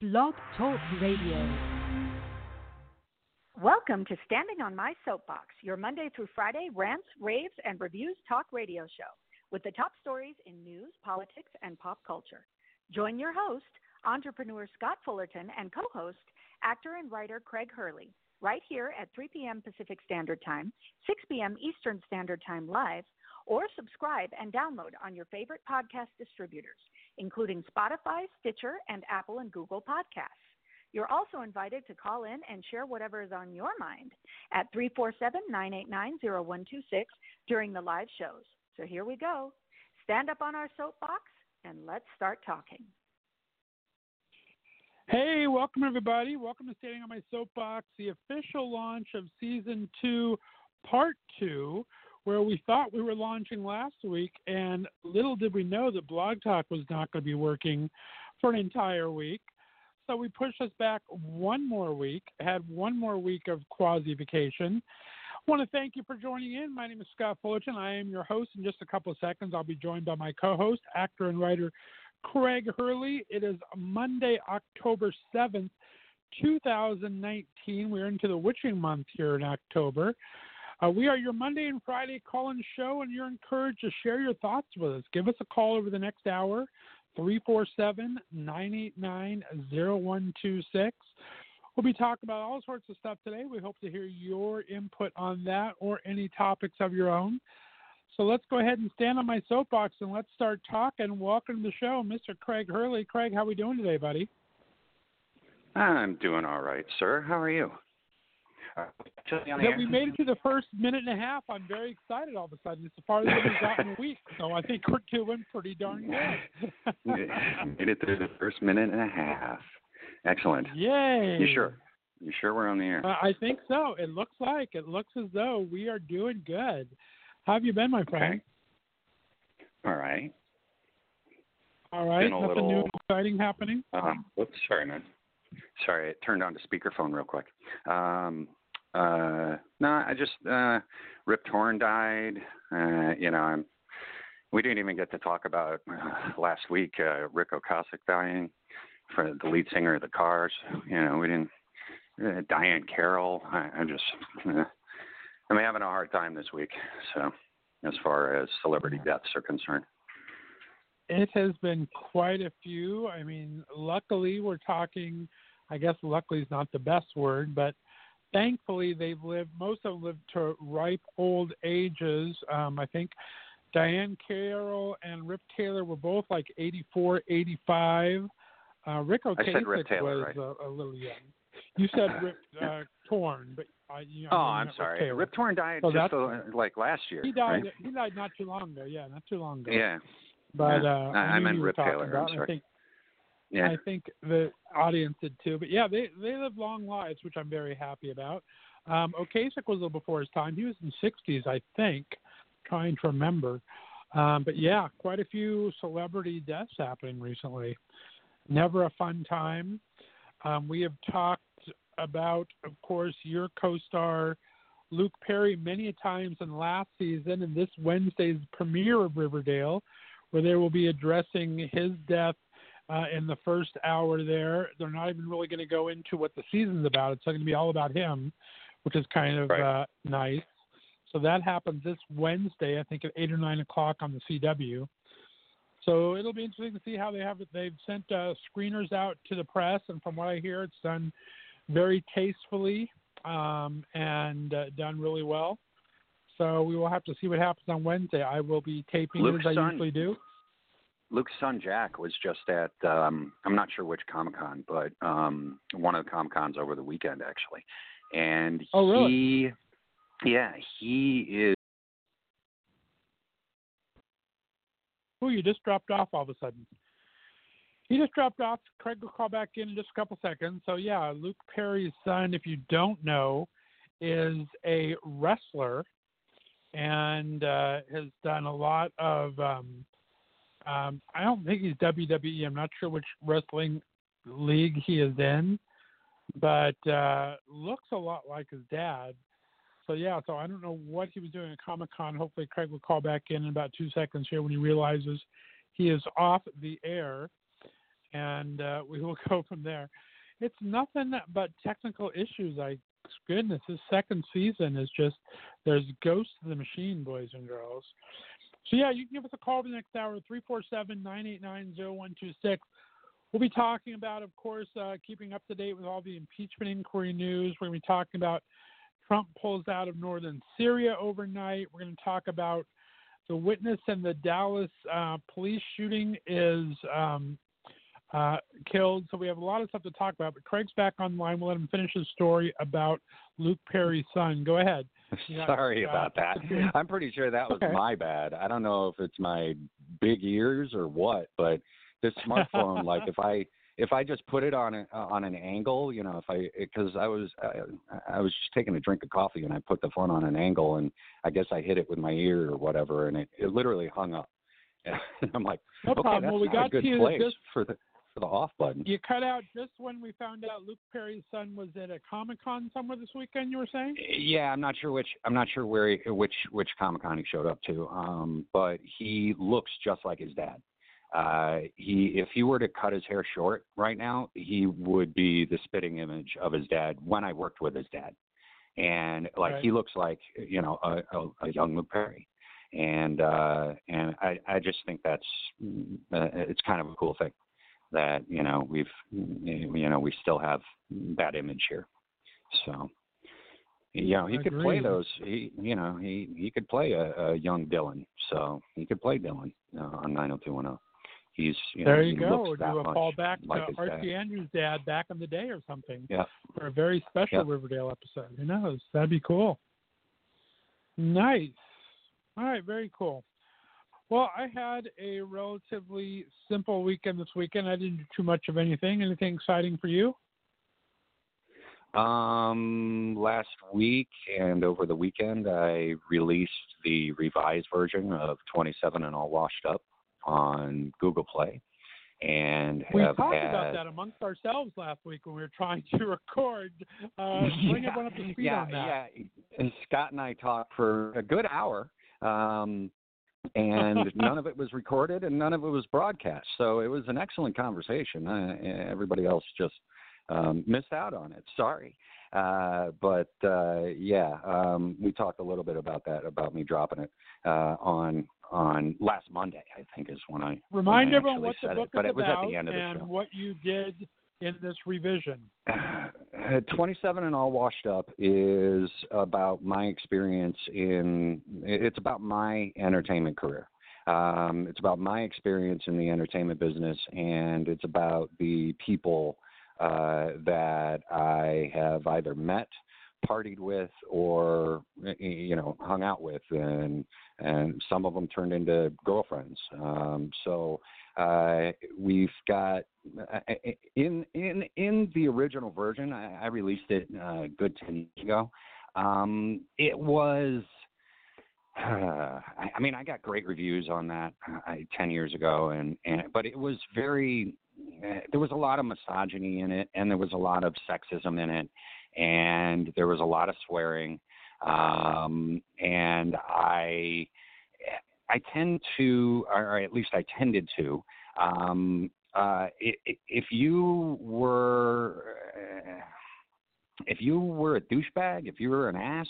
Blog Talk Radio. Welcome to Standing on My Soapbox, your Monday through Friday rants, raves, and reviews talk radio show with the top stories in news, politics, and pop culture. Join your host, entrepreneur Scott Fullerton, and co host, actor and writer Craig Hurley, right here at 3 p.m. Pacific Standard Time, 6 p.m. Eastern Standard Time live, or subscribe and download on your favorite podcast distributors, including Spotify, Stitcher, and Apple and Google Podcasts. You're also invited to call in and share whatever is on your mind at 347 989 0126 during the live shows. So here we go. Stand up on our soapbox and let's start talking. Hey, welcome everybody. Welcome to Standing on My Soapbox, the official launch of season two, part two, where we thought we were launching last week, and little did we know that Blog Talk was not going to be working for an entire week. So we pushed us back one more week, had one more week of quasi vacation. I want to thank you for joining in. My name is Scott Fullerton. I am your host. In just a couple of seconds, I'll be joined by my co host, actor and writer Craig Hurley. It is Monday, October 7th, 2019. We're into the witching month here in October. Uh, we are your Monday and Friday call in show, and you're encouraged to share your thoughts with us. Give us a call over the next hour, 347 989 0126. We'll be talking about all sorts of stuff today. We hope to hear your input on that or any topics of your own. So let's go ahead and stand on my soapbox and let's start talking. Welcome to the show, Mr. Craig Hurley. Craig, how are we doing today, buddy? I'm doing all right, sir. How are you? That we made it to the first minute and a half. I'm very excited all of a sudden. It's the farthest we've gotten in a week, so I think we're doing pretty darn good. made it through the first minute and a half. Excellent. Yay! You sure? You sure we're on the air? Uh, I think so. It looks like it looks as though we are doing good. How have you been, my friend? Okay. All right. All right. Nothing little, new exciting happening. Um, whoops, sorry, man. Sorry, it turned on to speakerphone real quick. Um, uh, no, I just uh, Rip Torn died. Uh, you know, I'm. We didn't even get to talk about uh, last week uh, Ric Ocasek dying for the lead singer of the Cars. You know, we didn't. Uh, Diahann Carroll. I, I'm just. Uh, I'm having a hard time this week. So, as far as celebrity deaths are concerned. It has been quite a few. I mean, luckily we're talking. I guess luckily is not the best word, but thankfully they've lived. Most of them lived to ripe old ages. Um, I think Diahann Carroll and Rip Taylor were both like 84, 85. Uh, Ric Ocasek was right? a, a, little young. You said Rip uh, Torn, but uh, you know, oh, I'm sorry. Rip, Rip Torn died so just like last year. He died. Right? He died not too long ago. Yeah, not too long ago. Yeah. But yeah. uh, I, I meant Rip Taylor. About. I'm sorry. I think, yeah. I think the audience did too. But yeah, they they live long lives, which I'm very happy about. Um, Ocasek was a little before his time. He was in the 60s, I think. Trying to remember. Um, but yeah, quite a few celebrity deaths happening recently. Never a fun time. Um, we have talked about, of course, your co-star Luke Perry many times in last season and this Wednesday's premiere of Riverdale, where they will be addressing his death uh, in the first hour there. They're not even really going to go into what the season's about. It's going to be all about him, which is kind of right. uh, nice. So that happens this Wednesday, I think at eight or nine o'clock on the CW. So it'll be interesting to see how they have it. They've sent uh, screeners out to the press, and from what I hear, it's done very tastefully um, and uh, done really well. So we will have to see what happens on Wednesday. I will be taping Luke's it as I usually do. Luke's son Jack was just at um, I'm not sure which Comic Con, but um, one of the Comic Cons over the weekend actually, and oh, really? he, yeah, he is. Oh, you just dropped off all of a sudden. He just dropped off. Craig will call back in in just a couple seconds. So yeah, Luke Perry's son, if you don't know, is a wrestler and uh, has done a lot of. Um, um, I don't think he's WWE. I'm not sure which wrestling league he is in, but uh, looks a lot like his dad. So yeah, so I don't know what he was doing at Comic Con. Hopefully, Craig will call back in in about two seconds here when he realizes he is off the air. and uh, we will go from there. It's nothing but technical issues. I goodness, this second season is just there's ghosts of the machine, boys and girls. So yeah, you can give us a call the next hour, 347-989-0126. We'll be talking about, of course, uh, keeping up to date with all the impeachment inquiry news. We're going to be talking about Trump pulls out of northern Syria overnight. We're going to talk about the witness in the Dallas uh, police shooting is um, uh, killed. So we have a lot of stuff to talk about. But Craig's back online. We'll let him finish his story about Luke Perry's son. Go ahead. Sorry about that. I'm pretty sure that was okay. my bad. I don't know if it's my big ears or what, but this smartphone, like if I if I just put it on a, uh, on an angle, you know, if I because I was uh, I, I was just taking a drink of coffee and I put the phone on an angle and I guess I hit it with my ear or whatever and it, it literally hung up. And I'm like, no okay, problem. that's well, we got a good to you place just, for the the off button. You cut out just when we found out Luke Perry's son was at a Comic Con somewhere this weekend. You were saying? Yeah, I'm not sure which I'm not sure where he, which which Comic Con he showed up to, um, but he looks just like his dad. Uh, he, if he were to cut his hair short right now, he would be the spitting image of his dad when I worked with his dad, and like Right. he looks like you know a, a, a young Luke Perry, and uh, and I, I just think that's uh, it's kind of a cool thing that you know we've you know we still have that image here, so. You know, he could play those. He, you know, he he could play a, a young Dylan, so he could play Dylan uh, on 90210. He's you there know, you go. looks Or do a much call back like to Archie dad. Andrews' dad back in the day or something Yeah, for a very special Yep. Riverdale episode. Who knows? That'd be cool. Nice. All right, very cool. Well, I had a relatively simple weekend this weekend. I didn't do too much of anything. Anything exciting for you? Um, last week and over the weekend, I released the revised version of 27 and All Washed Up on Google Play, and We talked had about that amongst ourselves last week when we were trying to record. Uh, bring everyone up to speed yeah, on that. Yeah, and Scott and I talked for a good hour, um, and none of it was recorded and none of it was broadcast. So it was an excellent conversation. Uh, everybody else just um, missed out on it. Sorry. Uh, but uh, yeah, um, we talked a little bit about that, about me dropping it uh, on on last Monday. I think is when I Remind when I everyone what the book it, but is it was about at the end of the and show. what you did in this revision. Uh, 27 and all washed up is about my experience in it's about my entertainment career um, it's about my experience in the entertainment business and it's about the people uh, that i have either met partied with or you know hung out with and and some of them turned into girlfriends um, so uh, we've got uh, in in in the original version. I, I released it uh, a good ten years ago. Um, it was. Uh, I, I mean, I got great reviews on that uh, ten years ago, and and but it was very. Uh, there was a lot of misogyny in it, and there was a lot of sexism in it, and there was a lot of swearing, um, and I. I tend to, or at least I tended to, um, uh, if you were, if you were a douchebag, if you were an ass,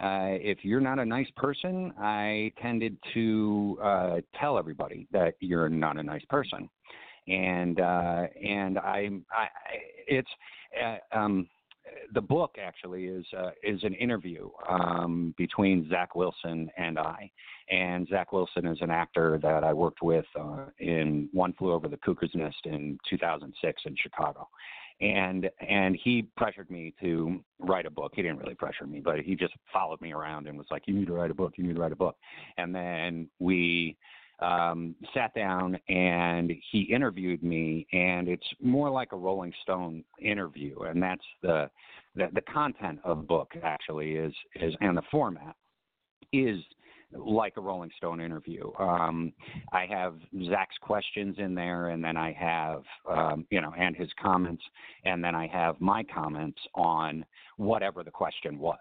uh, if you're not a nice person, I tended to uh, tell everybody that you're not a nice person, and uh, and I, I it's uh, um, the book actually is uh, is an interview um, between Zach Wilson and I. And Zach Wilson is an actor that I worked with uh, in One Flew Over the Cuckoo's Nest in 2006 in Chicago. And and he pressured me to write a book. He didn't really pressure me, but he just followed me around and was like, "You need to write a book. You need to write a book." And then we um, sat down and he interviewed me, and it's more like a Rolling Stone interview, and that's the the, the content of the book actually is is and the format is like a Rolling Stone interview. Um, I have Zach's questions in there, and then I have, um, you know, and his comments, and then I have my comments on whatever the question was.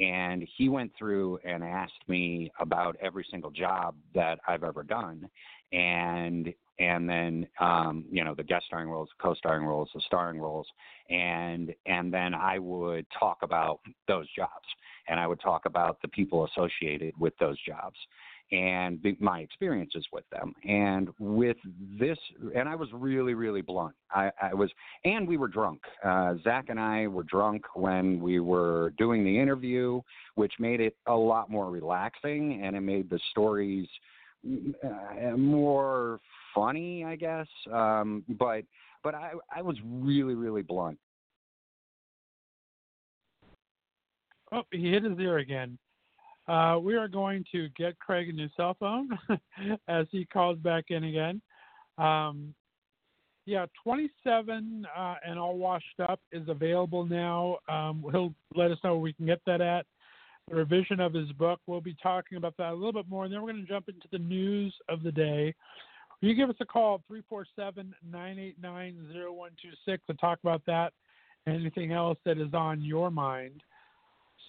And he went through and asked me about every single job that I've ever done. and and then um, you know the guest starring roles, the co-starring roles, the starring roles, and and then I would talk about those jobs, and I would talk about the people associated with those jobs, and my experiences with them. And with this, and I was really really blunt. I, I was, and we were drunk. Uh, Zach and I were drunk when we were doing the interview, which made it a lot more relaxing, and it made the stories uh, more funny, I guess. Um, but but I I was really really blunt. Oh, he hit his ear again. Uh, we are going to get Craig a new cell phone as he calls back in again. Um, yeah, 27 uh, and all washed up is available now. Um, he'll let us know where we can get that at. The revision of his book. We'll be talking about that a little bit more, and then we're going to jump into the news of the day. You give us a call, 347 989 0126, to talk about that and anything else that is on your mind.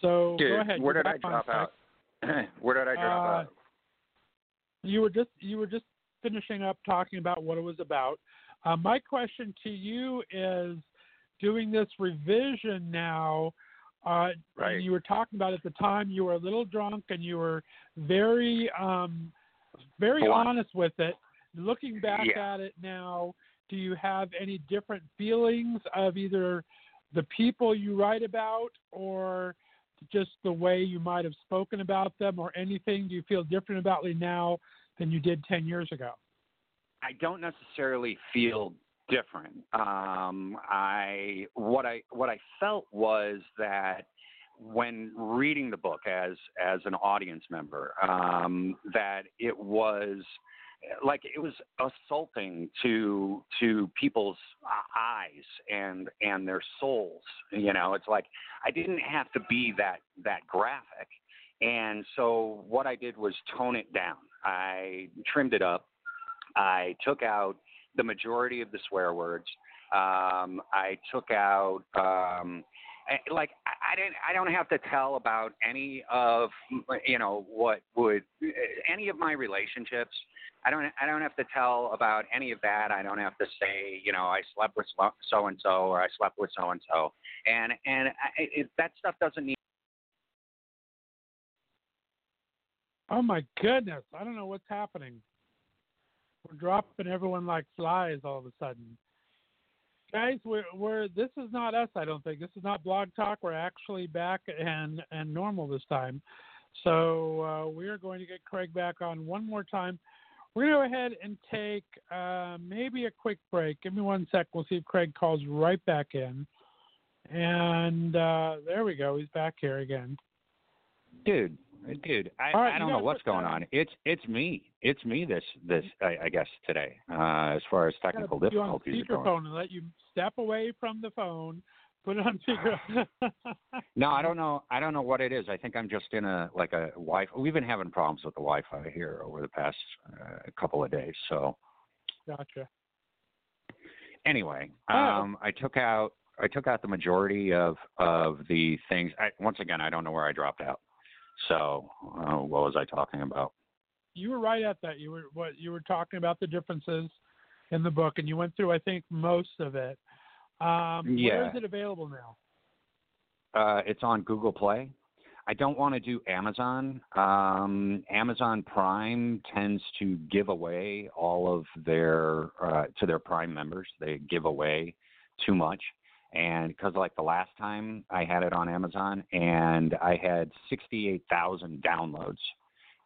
So Dude, go ahead. Where did I drop out? where did I drop uh, out? You were just you were just finishing up talking about what it was about. Uh, my question to you is, doing this revision now. Uh, Right. you were talking about at the time you were a little drunk and you were very um, very Blunt. honest with it. Looking back Yeah. at it now, do you have any different feelings of either the people you write about or just the way you might have spoken about them or anything? Do you feel different about it now than you did 10 years ago? I don't necessarily feel different. Um, I what I what I felt was that when reading the book as as an audience member, um, that it was like it was assaulting to to people's eyes and and their souls. You know, it's like I didn't have to be that that graphic. And so what I did was tone it down. I trimmed it up. I took out the majority of the swear words. Um, I took out um, like I didn't I don't have to tell about any of you know what would any of my relationships. I don't I don't have to tell about any of that. I don't have to say you know I slept with so and so or I slept with so and so. And and I, it, that stuff doesn't need. Oh my goodness, I don't know what's happening. We're dropping everyone like flies all of a sudden. Guys, we're, we're this is not us. I don't think this is not Blog Talk. We're actually back and and normal this time. So uh, we are going to get Craig back on one more time. We're going to go ahead and take uh, maybe a quick break. Give me one sec. We'll see if Craig calls right back in. And uh, there we go. He's back here again. dude dude i, right, I don't know what's going that- on it's it's me it's me this this i, I guess today uh as far as technical put you on difficulties are going speakerphone and let you step away from the phone, put it on speaker. no i don't know i don't know what it is i think i'm just in a like a Wi-Fi. we've been having problems with the wi-fi here over the past uh, couple of days so gotcha. anyway Oh. um i took out i took out the majority of of the things I, once again i don't know where i dropped out so uh, what was i talking about You were right at that. You were what you were talking about the differences in the book, and you went through I think most of it. Um, Yeah. is it available now? Uh, it's on Google Play. I don't want to do Amazon. Um, Amazon Prime tends to give away all of their uh, to their Prime members. They give away too much, and because like the last time I had it on Amazon, and I had sixty-eight thousand downloads,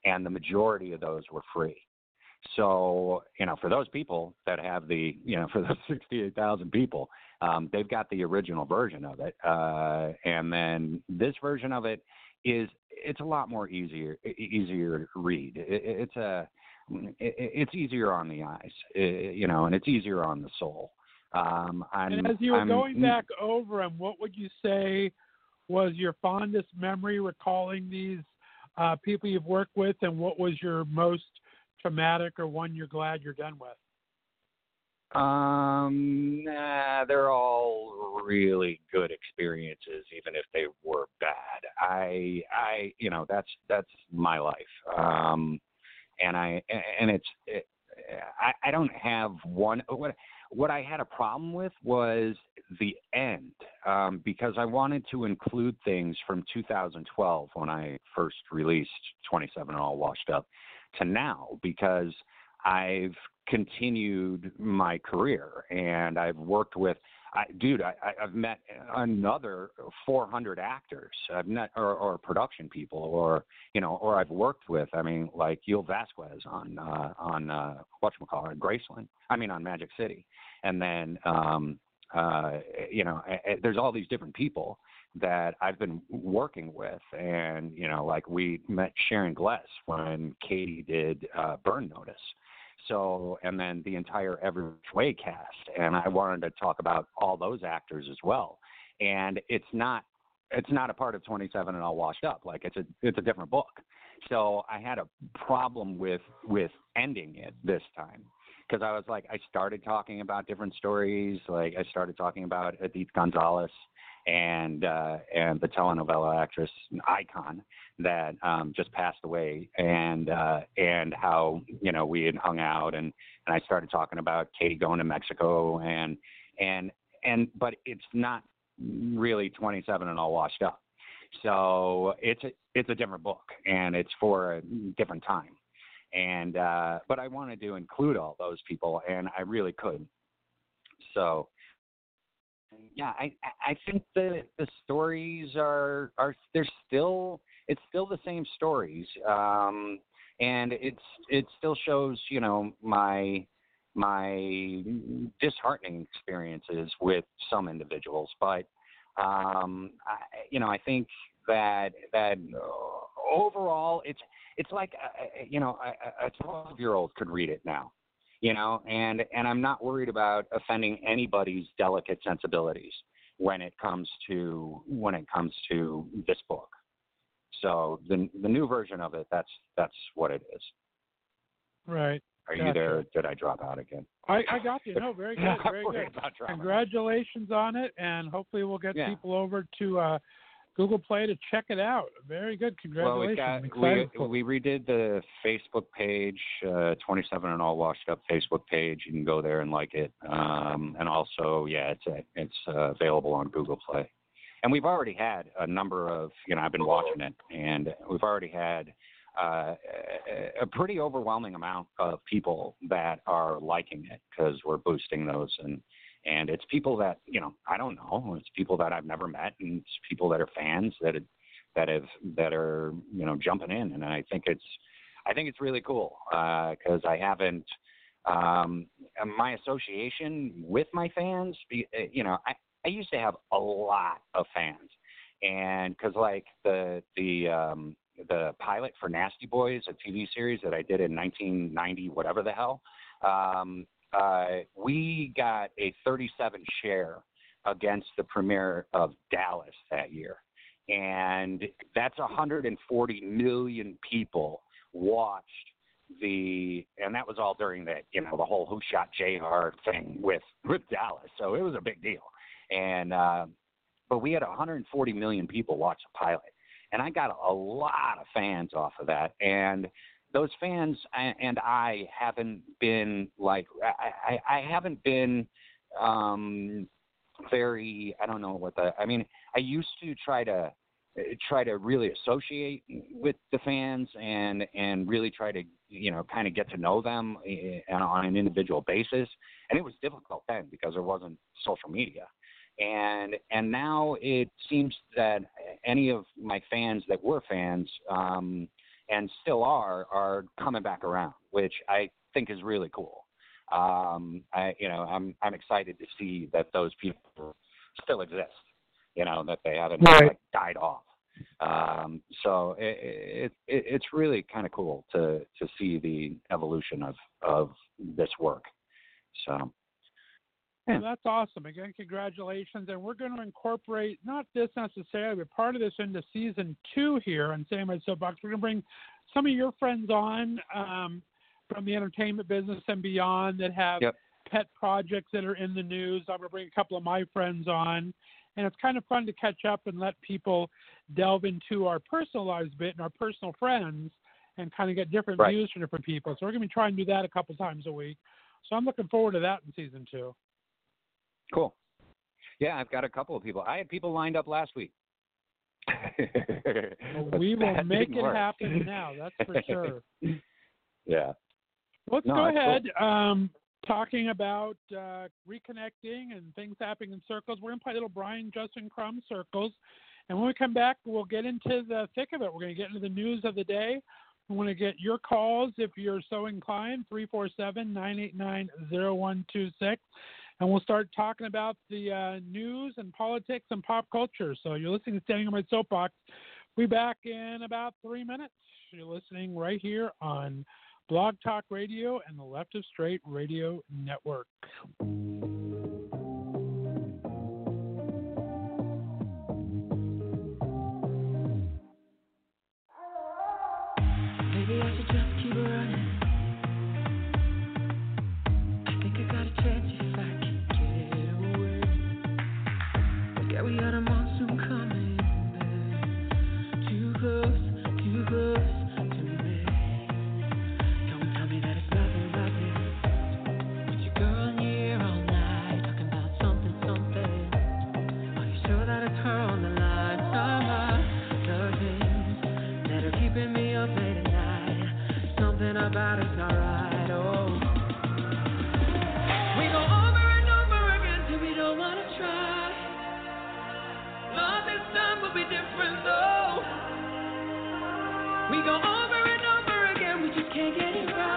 and the majority of those were free. So you know, for those people that have the you know, for those sixty-eight thousand people, um, they've got the original version of it, uh, and then this version of it is it's a lot more easier easier to read. It, it- it's a it's easier on the eyes, you know, and it's easier on the soul. Um, And as you were I'm- going back over them, what would you say was your fondest memory recalling these uh, people you've worked with, and what was your most traumatic or one you're glad you're done with? Um, nah, they're all really good experiences, even if they were bad. I, I, you know, that's that's my life. Um, and I, and it's, it, I, I don't have one. What what I had a problem with was the end um, because I wanted to include things from 2012 when I first released 27 All Washed Up to now because I've continued my career and I've worked with I, dude, I, I've met another 400 actors. I've met or, or production people, or you know, or I've worked with. I mean, like Gil Vasquez on uh, on uh, whatchamacallit, Graceland. I mean, on Magic City, and then um, uh, you know, there's all these different people that I've been working with, and you know, like we met Sharon Gless when Katie did uh, Burn Notice so, and then the entire Every Way cast, and I wanted to talk about all those actors as well. And it's not, it's not a part of 27 and all washed up. Like it's a, it's a different book. So I had a problem with with ending it this time because I was like, I started talking about different stories. Like I started talking about Edith Gonzalez and uh, and the telenovela actress icon that um, just passed away, and uh, and how you know we had hung out, and and I started talking about Katie going to Mexico, and and and but it's not really 27 and all washed up. So it's a it's a different book, and it's for a different time. And uh, but I wanted to include all those people, and I really could. So yeah, I I think the the stories are are they're still it's still the same stories, um, and it's it still shows you know my my disheartening experiences with some individuals, but um, I, you know I think that that overall it's it's like uh, uh, you know a 12 year old could read it now you know, and and I'm not worried about offending anybody's delicate sensibilities when it comes to when it comes to this book. So the the new version of it, that's that's what it is. Right. Are gotcha. you there? Did I drop out again? I, I got you. No, very good. Very good. Congratulations on it, and hopefully we'll get yeah. people over to uh, Google Play to check it out. Very good. Congratulations. Well, we, got, we, we, redid the Facebook page, uh, 27 and all washed up Facebook page. You can go there and like it. Um, and also, yeah, it's, it's uh, available on Google Play. And we've already had a number of, you know, I've been watching it, and we've already had uh, a pretty overwhelming amount of people that are liking it because we're boosting those and and it's people that you know I don't know. It's people that I've never met, and it's people that are fans that that have that are you know jumping in, and I think it's I think it's really cool because uh, I haven't um, my association with my fans. Uh, you know, I I used to have a lot of fans, and because like the the um, the pilot for Nasty Boys, a TV series that I did in 1990, whatever the hell. Um, uh, we got a 37 share against the premiere of Dallas that year. And that's 140 million people watched the, and that was all during the, you know, the whole Who Shot J.R. thing with with Dallas. So it was a big deal. And uh, but we had 140 million people watch the pilot, and I got a lot of fans off of that. And those fans and I haven't been like I, I, haven't been um, very I don't know what the I mean I used to try to try to really associate with the fans and and really try to you know kind of get to know them eh, on an individual basis. And it was difficult then because there wasn't social media. And and now it seems that any of my fans that were fans um and still are are coming back around, which I think is really cool. Um, I you know I'm I'm excited to see that those people still exist. You know that they haven't right. like, died off. Um, so it, it, it, it's really kind of cool to to see the evolution of of this work. So. Well, that's awesome. Again, congratulations. And we're going to incorporate not this necessarily, but part of this into season two here on Sam Red Soapbox. We're going to bring some of your friends on um, from the entertainment business and beyond that have yep. pet projects that are in the news. I'm going to bring a couple of my friends on. And it's kind of fun to catch up and let people delve into our personal lives a bit and our personal friends and kind of get different Right. views from different people. So we're going to be trying to do that a couple times a week. So I'm looking forward to that in season two. Cool. Yeah, I've got a couple of people. I had people lined up last week. Well, we will make it work. happen now. That's for sure. yeah. Let's No, go that's cool. ahead. Um, talking about uh, reconnecting and things happening in circles. We're going to play little Brian Justin Crum circles. And when we come back, we'll get into the thick of it. We're going to get into the news of the day. We want to get your calls if you're so inclined 347 989 0126. And we'll start talking about the uh, news and politics and pop culture. So you're listening to Standing on My Soapbox. We'll be back in about three minutes. You're listening right here on Blog Talk Radio and the Left of Straight Radio Network. We go over and over again, we just can't get it right.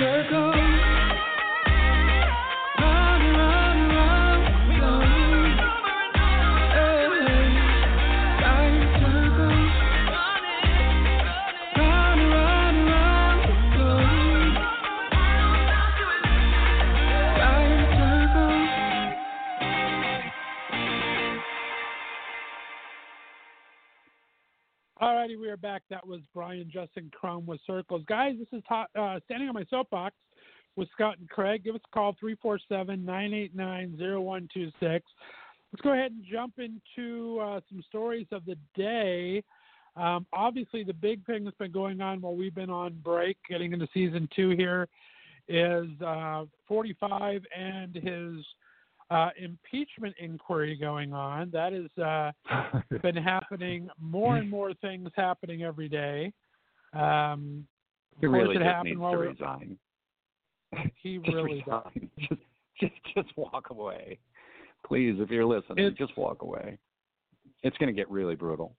Circle. We are back. That was Brian Justin Crum with Circles. Guys, this is ta- uh, Standing on My Soapbox with Scott and Craig. Give us a call, 347 989 0126. Let's go ahead and jump into uh, some stories of the day. Um, obviously, the big thing that's been going on while we've been on break, getting into season two here, is uh, 45 and his uh, impeachment inquiry going on. That has uh, been happening. More and more things happening every day. Um, He really just happened needs to resign. He really does. Just, just, just walk away, please. If you're listening, It's- just walk away. It's going to get really brutal.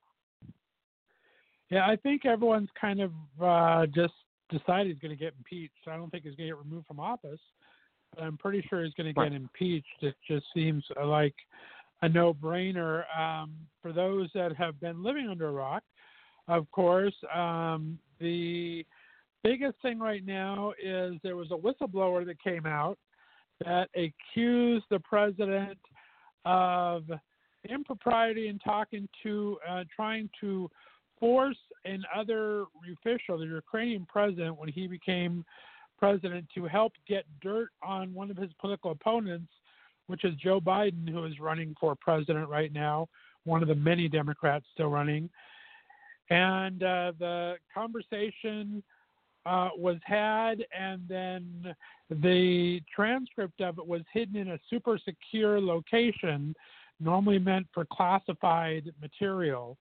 Yeah, I think everyone's kind of uh, just decided he's going to get impeached. I don't think he's going to get removed from office. I'm pretty sure he's going to get impeached. It just seems like a no-brainer. Um, for those that have been living under a rock, of course, um, the biggest thing right now is there was a whistleblower that came out that accused the president of impropriety in talking to, uh, trying to force another official, the Ukrainian president, when he became president, to help get dirt on one of his political opponents, which is Joe Biden, who is running for president right now, one of the many Democrats still running. And uh, the conversation uh, was had, and then the transcript of it was hidden in a super secure location, normally meant for classified material.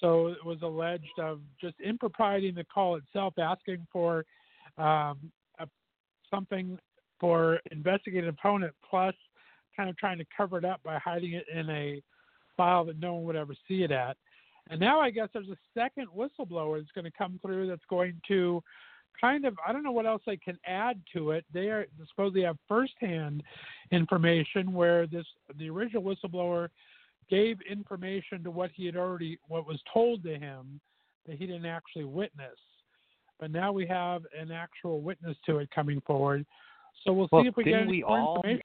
So it was alleged of just impropriety in the call itself, asking for um, something for investigative opponent, plus kind of trying to cover it up by hiding it in a file that no one would ever see it at. And now I guess there's a second whistleblower that's going to come through that's going to kind of I don't know what else they can add to it. They are supposedly have firsthand information where this the original whistleblower gave information to what he had already what was told to him that he didn't actually witness. But now we have an actual witness to it coming forward. So we'll Well, see if we get we more all- information.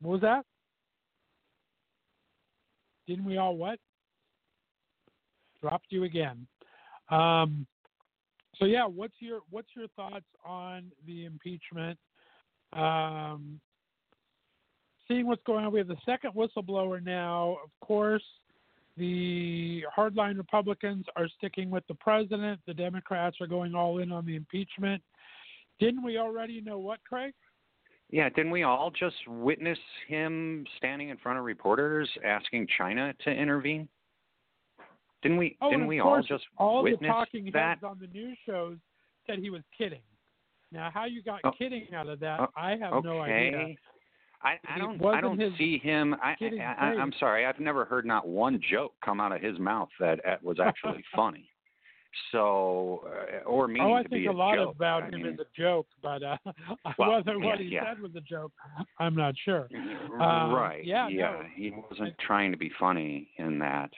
What was that? Didn't we all what? Dropped you again. Um, so yeah, what's your what's your thoughts on the impeachment? Um, seeing what's going on, we have the second whistleblower now. Of course, the hardline Republicans are sticking with the president. The Democrats are going all in on the impeachment. Didn't we already know what, Craig? Yeah, didn't we all just witness him standing in front of reporters asking China to intervene? Didn't we? Oh, didn't we all just all the witness talking that? heads on the news shows said he was kidding. Now, how you got Oh. kidding out of that, Oh, I have okay. no idea. I, I don't. I don't see him. I, I, I'm sorry. I've never heard not one joke come out of his mouth that uh, was actually funny. So, uh, or meaning Oh, I to think be a lot joke. about I him mean, is a joke, but uh, Well, whether what he yeah. said was a joke, I'm not sure. Um, right. yeah, Yeah. no. He wasn't trying to be funny in that.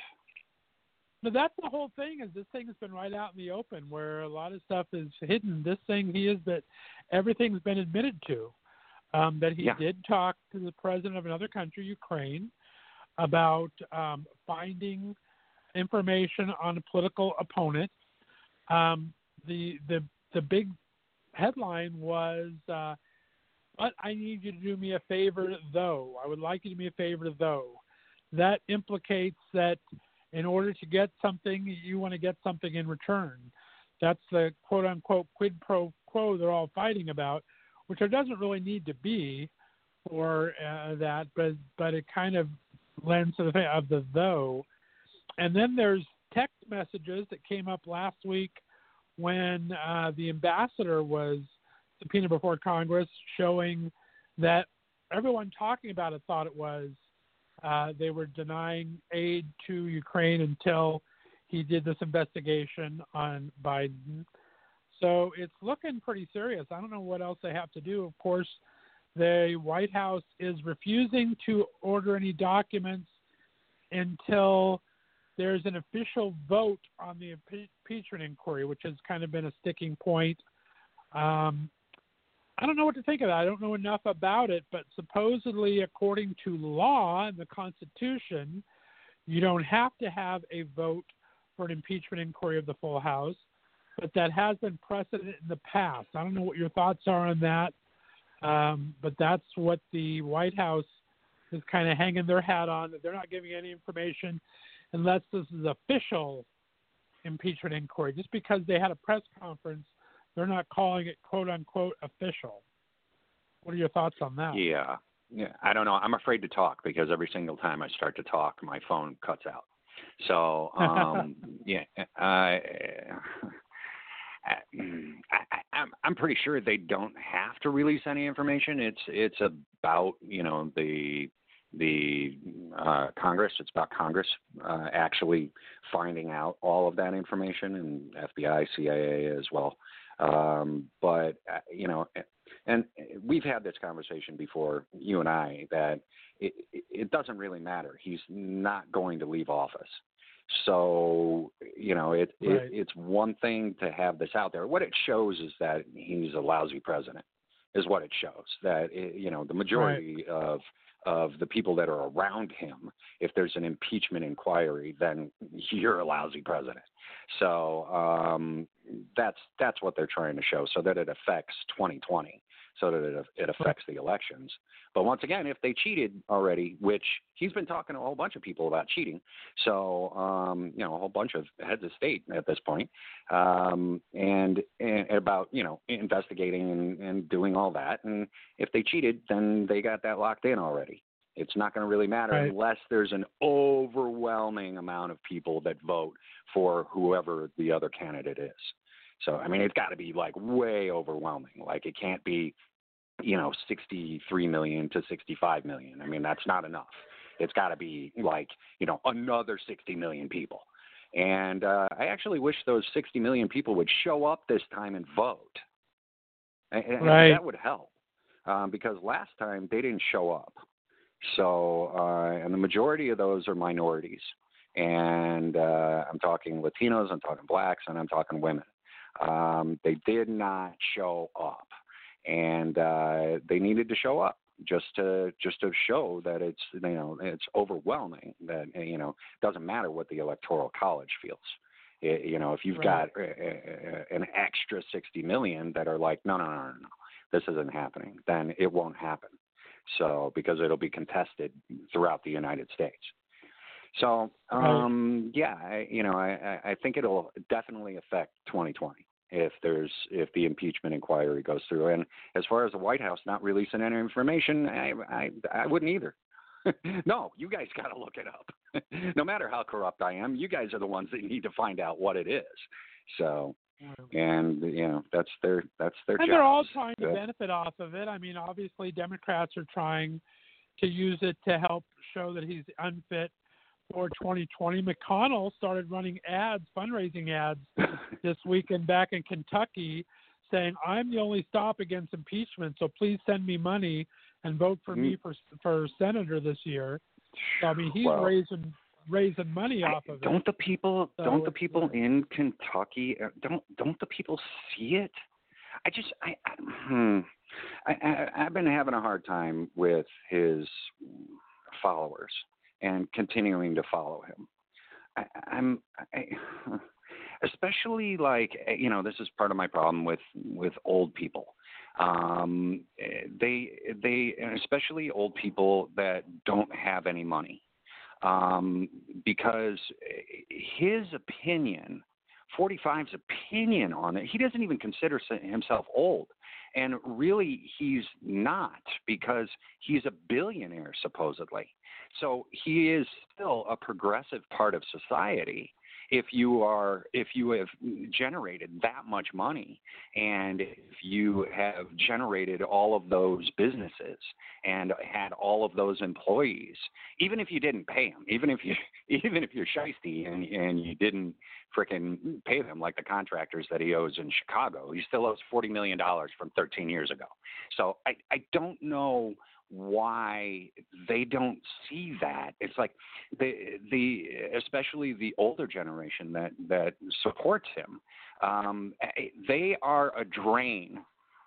But that's the whole thing. Is this thing has been right out in the open, where a lot of stuff is hidden. This thing he is that everything's been admitted to. Um, that he Yeah. did talk to the president of another country, Ukraine, about um, finding information on a political opponent. Um, the the the big headline was, uh, "But I need you to do me a favor, though. I would like you to do me a favor, though." That implicates that in order to get something, you want to get something in return. That's the quote unquote quid pro quo they're all fighting about, which there doesn't really need to be for uh, that, but but it kind of lends to the thing of the though. And then there's text messages that came up last week when uh, the ambassador was subpoenaed before Congress, showing that everyone talking about it thought it was uh, they were denying aid to Ukraine until he did this investigation on Biden. So it's looking pretty serious. I don't know what else they have to do. Of course, the White House is refusing to order any documents until there's an official vote on the impe- impeachment inquiry, which has kind of been a sticking point. Um, I don't know what to think of that. I don't know enough about it, but supposedly, according to law and the Constitution, you don't have to have a vote for an impeachment inquiry of the full House, but that has been precedent in the past. I don't know what your thoughts are on that, um, but that's what the White House is kind of hanging their hat on. That they're not giving any information unless this is official impeachment inquiry. Just because they had a press conference, they're not calling it "quote unquote" official. What are your thoughts on that? Yeah. Yeah. I don't know. I'm afraid to talk because every single time I start to talk, my phone cuts out. So, um, yeah, I, I, I'm I'm pretty sure they don't have to release any information. It's it's about you know the the uh, Congress. It's about Congress uh, actually finding out all of that information, and FBI, CIA as well. Um, but uh, you know, and we've had this conversation before, you and I, that it, it doesn't really matter. He's not going to leave office. So you know, it, right. it it's one thing to have this out there. What it shows is that he's a lousy president. Is what it shows. That it, you know the majority right. of of the people that are around him. If there's an impeachment inquiry, then you're a lousy president. So um, that's that's what they're trying to show, so that it affects 2020 so that it, it affects the elections. But once again, if they cheated already, which he's been talking to a whole bunch of people about cheating, so um, you know a whole bunch of heads of state at this point, um, and, and about you know investigating and, and doing all that, and if they cheated, then they got that locked in already. It's not going to really matter right. unless there's an overwhelming amount of people that vote for whoever the other candidate is. So I mean, it's got to be like way overwhelming. Like it can't be, you know, 63 million to 65 million. I mean, that's not enough. It's got to be like you know another 60 million people. And uh, I actually wish those 60 million people would show up this time and vote. And, right. that would help um, because last time they didn't show up. So, uh, and the majority of those are minorities. And uh, I'm talking Latinos, I'm talking blacks, and I'm talking women. Um, they did not show up, and uh, they needed to show up just to just to show that it's you know it's overwhelming that eh, you know it doesn't matter what the electoral college feels. It, you know, if you've right. got a, a, an extra 60 million that are like, no, no, no, no, no, this isn't happening, then it won't happen. So because it'll be contested throughout the United States. So um, yeah, I, you know, I, I think it'll definitely affect 2020 if there's if the impeachment inquiry goes through. And as far as the White House not releasing any information, I I, I wouldn't either. no, you guys got to look it up. no matter how corrupt I am, you guys are the ones that need to find out what it is. So, and you know that's their that's their. And jobs. they're all trying to benefit off of it. I mean, obviously, Democrats are trying to use it to help show that he's unfit for 2020. McConnell started running ads, fundraising ads, this weekend back in Kentucky, saying, "I'm the only stop against impeachment, so please send me money and vote for mm. me for for senator this year." So I mean, he's raising raising money off of don't it. Don't the people? So don't the people in Kentucky? Uh, don't don't the people see it? I just I, I hmm. I, I I've been having a hard time with his followers and continuing to follow him. I, I'm I, especially like you know this is part of my problem with with old people. Um, they they especially old people that don't have any money um, because his opinion 45's opinion on it. He doesn't even consider himself old. And really, he's not because he's a billionaire, supposedly. So he is still a progressive part of society if you are if you have generated that much money and if you have generated all of those businesses and had all of those employees even if you didn't pay them even if you even if you're shisty and and you didn't fricking pay them like the contractors that he owes in Chicago he still owes 40 million dollars from 13 years ago. So i i don't know why they don't see that. It's like the the especially the older generation that that supports him. Um, they are a drain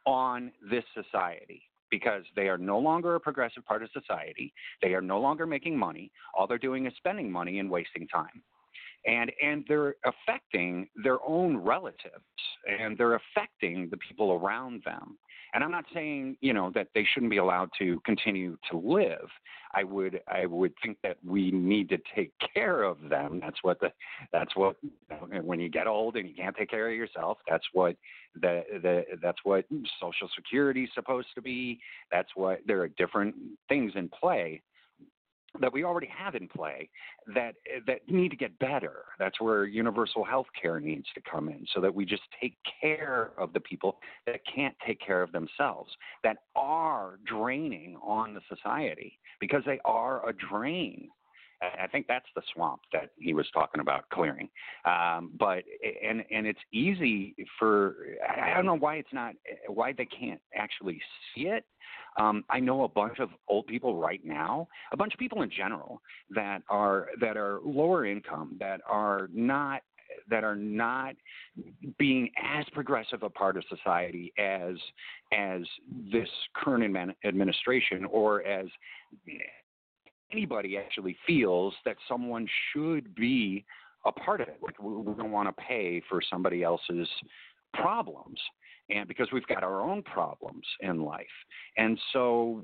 on this society because they are no longer a progressive part of society. They are no longer making money. All they're doing is spending money and wasting time. And, and they're affecting their own relatives and they're affecting the people around them. And I'm not saying, you know, that they shouldn't be allowed to continue to live. I would I would think that we need to take care of them. That's what the that's what you know, when you get old and you can't take care of yourself, that's what the the that's what social security is supposed to be. That's what there are different things in play that we already have in play that that need to get better. That's where universal health care needs to come in so that we just take care of the people that can't take care of themselves, that are draining on the society because they are a drain. I think that's the swamp that he was talking about clearing. Um, but and and it's easy for I don't know why it's not why they can't actually see it. Um, I know a bunch of old people right now, a bunch of people in general that are that are lower income, that are not that are not being as progressive a part of society as as this current admin- administration or as anybody actually feels that someone should be a part of it. Like we, we don't want to pay for somebody else's problems and because we've got our own problems in life. And so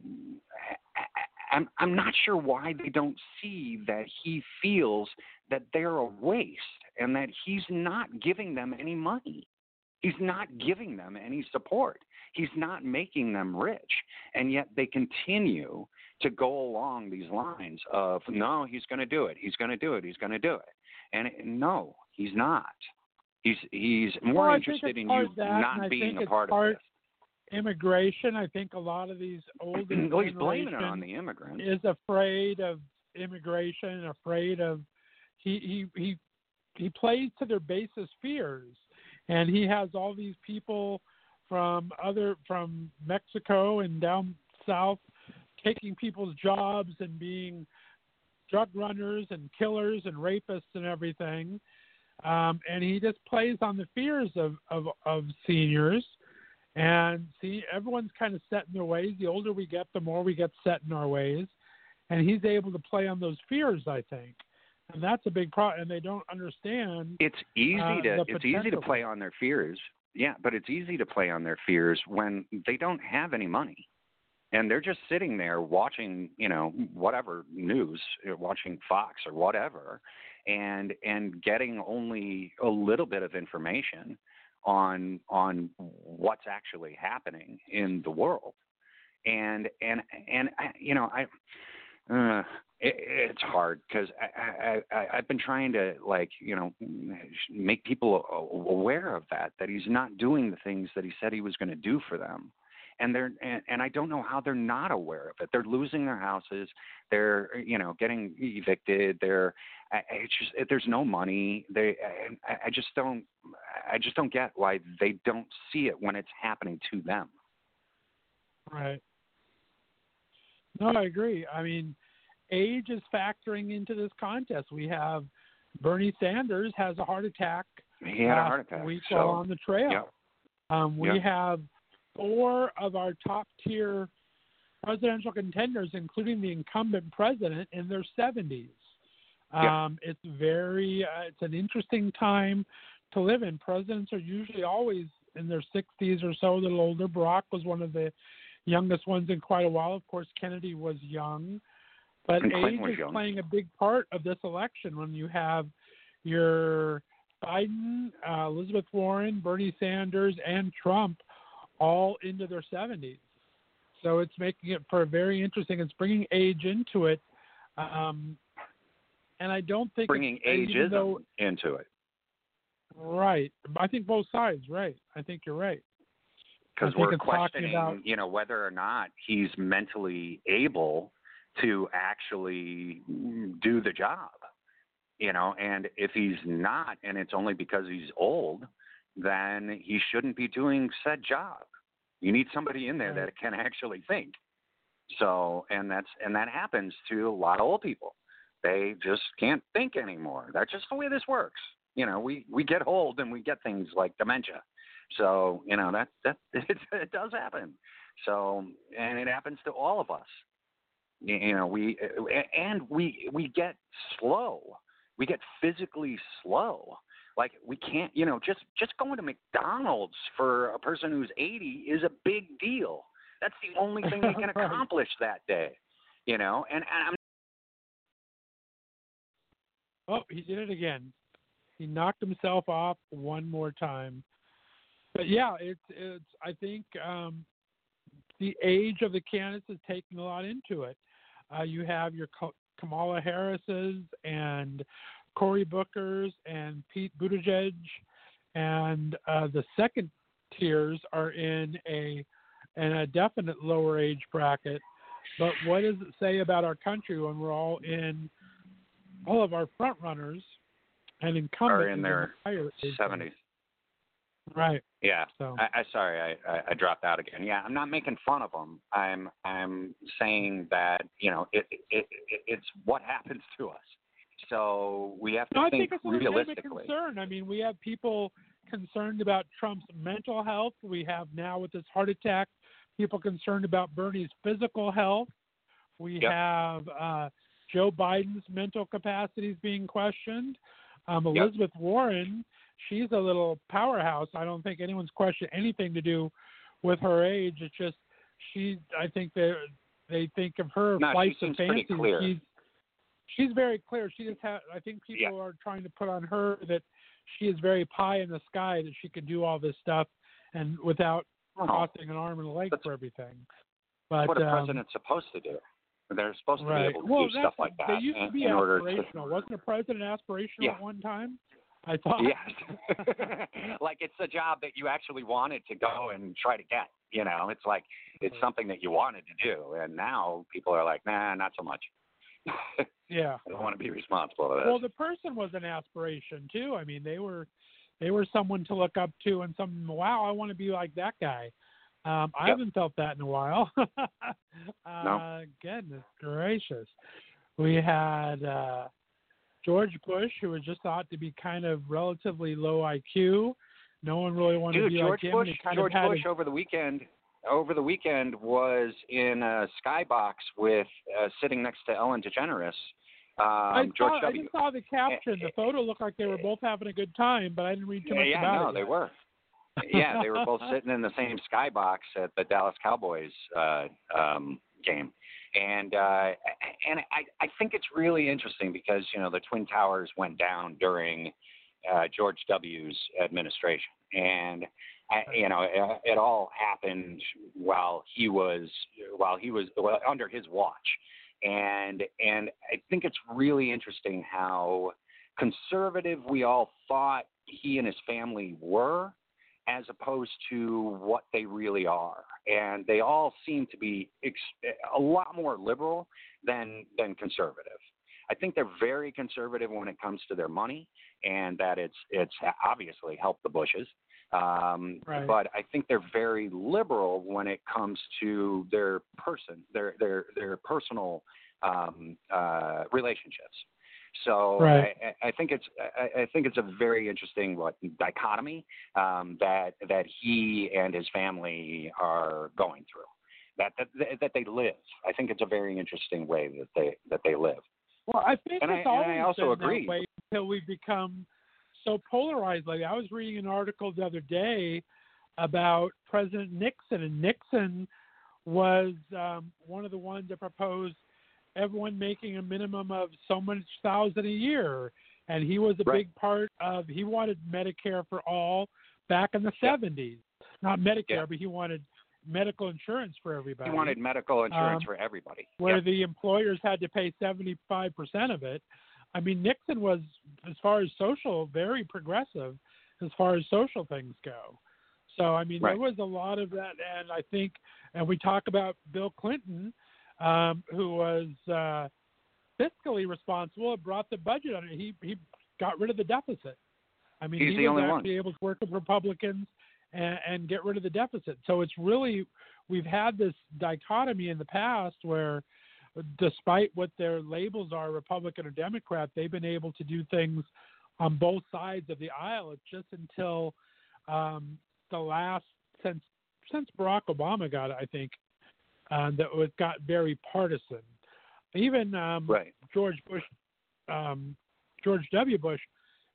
I'm I'm not sure why they don't see that he feels that they're a waste and that he's not giving them any money. He's not giving them any support. He's not making them rich. And yet they continue to go along these lines of no, he's going to do it. He's going to do it. He's going to do it. And it, no, he's not. He's he's more Well, interested in you that, not being a part part- of Immigration. I think a lot of these older this. well, he's blaming it on the immigrants. is afraid of immigration, afraid of he he he he plays to their basest fears, and he has all these people from other from Mexico and down south taking people's jobs and being drug runners and killers and rapists and everything. Um, and he just plays on the fears of, of, of seniors. And see, everyone's kind of set in their ways. The older we get, the more we get set in our ways. And he's able to play on those fears, I think. And that's a big problem. And they don't understand. It's easy uh, to it's easy to play on their fears. Yeah, but it's easy to play on their fears when they don't have any money. And they're just sitting there watching, you know, whatever news, watching Fox or whatever, and and getting only a little bit of information on on what's actually happening in the world. And and and you know, I uh, it, it's hard because I, I, I I've been trying to like you know make people aware of that that he's not doing the things that he said he was going to do for them, and they're and, and I don't know how they're not aware of it. They're losing their houses. They're you know getting evicted. They're I, it's just it, there's no money. They I, I just don't I just don't get why they don't see it when it's happening to them. Right. No, I agree. I mean, age is factoring into this contest. We have Bernie Sanders has a heart attack He had a heart attack. week so while on the trail. yeah. Um, we Yeah. have four of our top tier presidential contenders, including the incumbent president, in their 70s. Yeah. Um, it's very, uh, it's an interesting time to live in. Presidents are usually always in their 60s or so, a little older. Barack was one of the youngest ones in quite a while. Of course, Kennedy was young, but age is young. playing a big part of this election when you have your Biden, uh, Elizabeth Warren, Bernie Sanders, and Trump all into their 70s. So it's making it for a very interesting. It's bringing age into it. Um, and I don't think bringing it's, and even ageism though- into it. right. I think both sides. Right. I think you're right. Because we're questioning, about- you know, whether or not he's mentally able to actually do the job. You know, and if he's not, and it's only because he's old, then he shouldn't be doing said job. You need somebody in there that can actually think. So, and that's and that happens to a lot of old people. They just can't think anymore. That's just the way this works. You know, we we get old and we get things like dementia. So you know that that it, it does happen. So and it happens to all of us. You, know we and we we get slow. We get physically slow. Like we can't. You know just just going to McDonald's for a person who's 80 is a big deal. That's the only thing they can accomplish that day. You know, and, and I'm Oh, he did it again. He knocked himself off one more time. But yeah, it's it's. I think um, the age of the candidates is taking a lot into it. Uh, you have your Kamala Harris's and Cory Booker's and Pete Buttigieg, and uh, the second tiers are in a in a definite lower age bracket. But what does it say about our country when we're all in all of our front runners and incumbents Are in their Seventies. Right. Yeah. So I, I sorry, I, I, I dropped out again. Yeah, I'm not making fun of them. I'm I'm saying that you know it, it, it it's what happens to us. So we have to no, I think, think it's realistically. concern. I mean, we have people concerned about Trump's mental health. We have now with this heart attack, people concerned about Bernie's physical health. We Yep. have uh, Joe Biden's mental capacities being questioned. Um, Yep. Elizabeth Warren, she's a little powerhouse. I don't think anyone's questioned anything to do with her age. It's just she. I think they they think of her No, she flights of fancy. She's she's very clear. She just ha I think people are trying to put on her that she is very pie in the sky that she can do all this stuff and without Oh, crossing an arm and a leg for everything. But what a um, president's supposed to do. They're supposed to right. be able to well, do stuff like that They used to in, be in order to. Wasn't a president aspirational Yeah. at one time? I thought. Yes. like it's a job that you actually wanted to go and try to get. You know, it's like it's something that you wanted to do, and now people are like, nah, not so much. yeah. I don't want to be responsible for this. Well, the person was an aspiration too. I mean, they were they were someone to look up to and some wow, I want to be like that guy. Um, I Yep. haven't felt that in a while. uh, Goodness gracious. We had uh, George Bush, who was just thought to be kind of relatively low IQ. No one really wanted Dude, to be George like him. Bush, he kind George of Bush a- over the weekend, over the weekend was in a skybox with uh, sitting next to Ellen DeGeneres. Um, I, George saw, I just saw the caption. The photo looked like they were both having a good time, but I didn't read too much yeah, about no, it. they were. yeah, they were both sitting in the same skybox at the Dallas Cowboys uh, um, game, and uh, and I I think it's really interesting because you know the Twin Towers went down during uh, George W.'s administration, and I, you know it, it all happened while he was while he was well, under his watch, and and I think it's really interesting how conservative we all thought he and his family were as opposed to what they really are and they all seem to be ex- a lot more liberal than than conservative i think they're very conservative when it comes to their money and that it's it's obviously helped the bushes um, Right. but I think they're very liberal when it comes to their person, their their their personal um, uh, relationships. So Right. I, I think it's I, I think it's a very interesting what dichotomy um, that that he and his family are going through. That, that that they live. I think it's a very interesting way that they that they live. Well, I think And I- it's and I also agree. that way until we become so polarized. Like I was reading an article the other day about President Nixon, and Nixon was um, one of the ones that proposed everyone making a minimum of so much thousand a year, and he was a Right. big part of. He wanted Medicare for all back in the seventies, not Medicare, Yeah. but he wanted medical insurance for everybody He wanted medical insurance Um, for everybody. where Yep. the employers had to pay 75% of it. I mean, Nixon was, as far as social, very progressive as far as social things go. So, I mean, Right. there was a lot of that. And I think, and we talk about Bill Clinton, um, who was uh, fiscally responsible, and brought the budget on it. He, he got rid of the deficit. I mean, He's he was only one. actually able to work with Republicans and, and get rid of the deficit. So it's really we've had this dichotomy in the past where, despite what their labels are, Republican or Democrat, they've been able to do things on both sides of the aisle. It's just until um, the last since since Barack Obama got it, I think, uh, that it got very partisan. Even um, Right. George Bush, um, George W. Bush,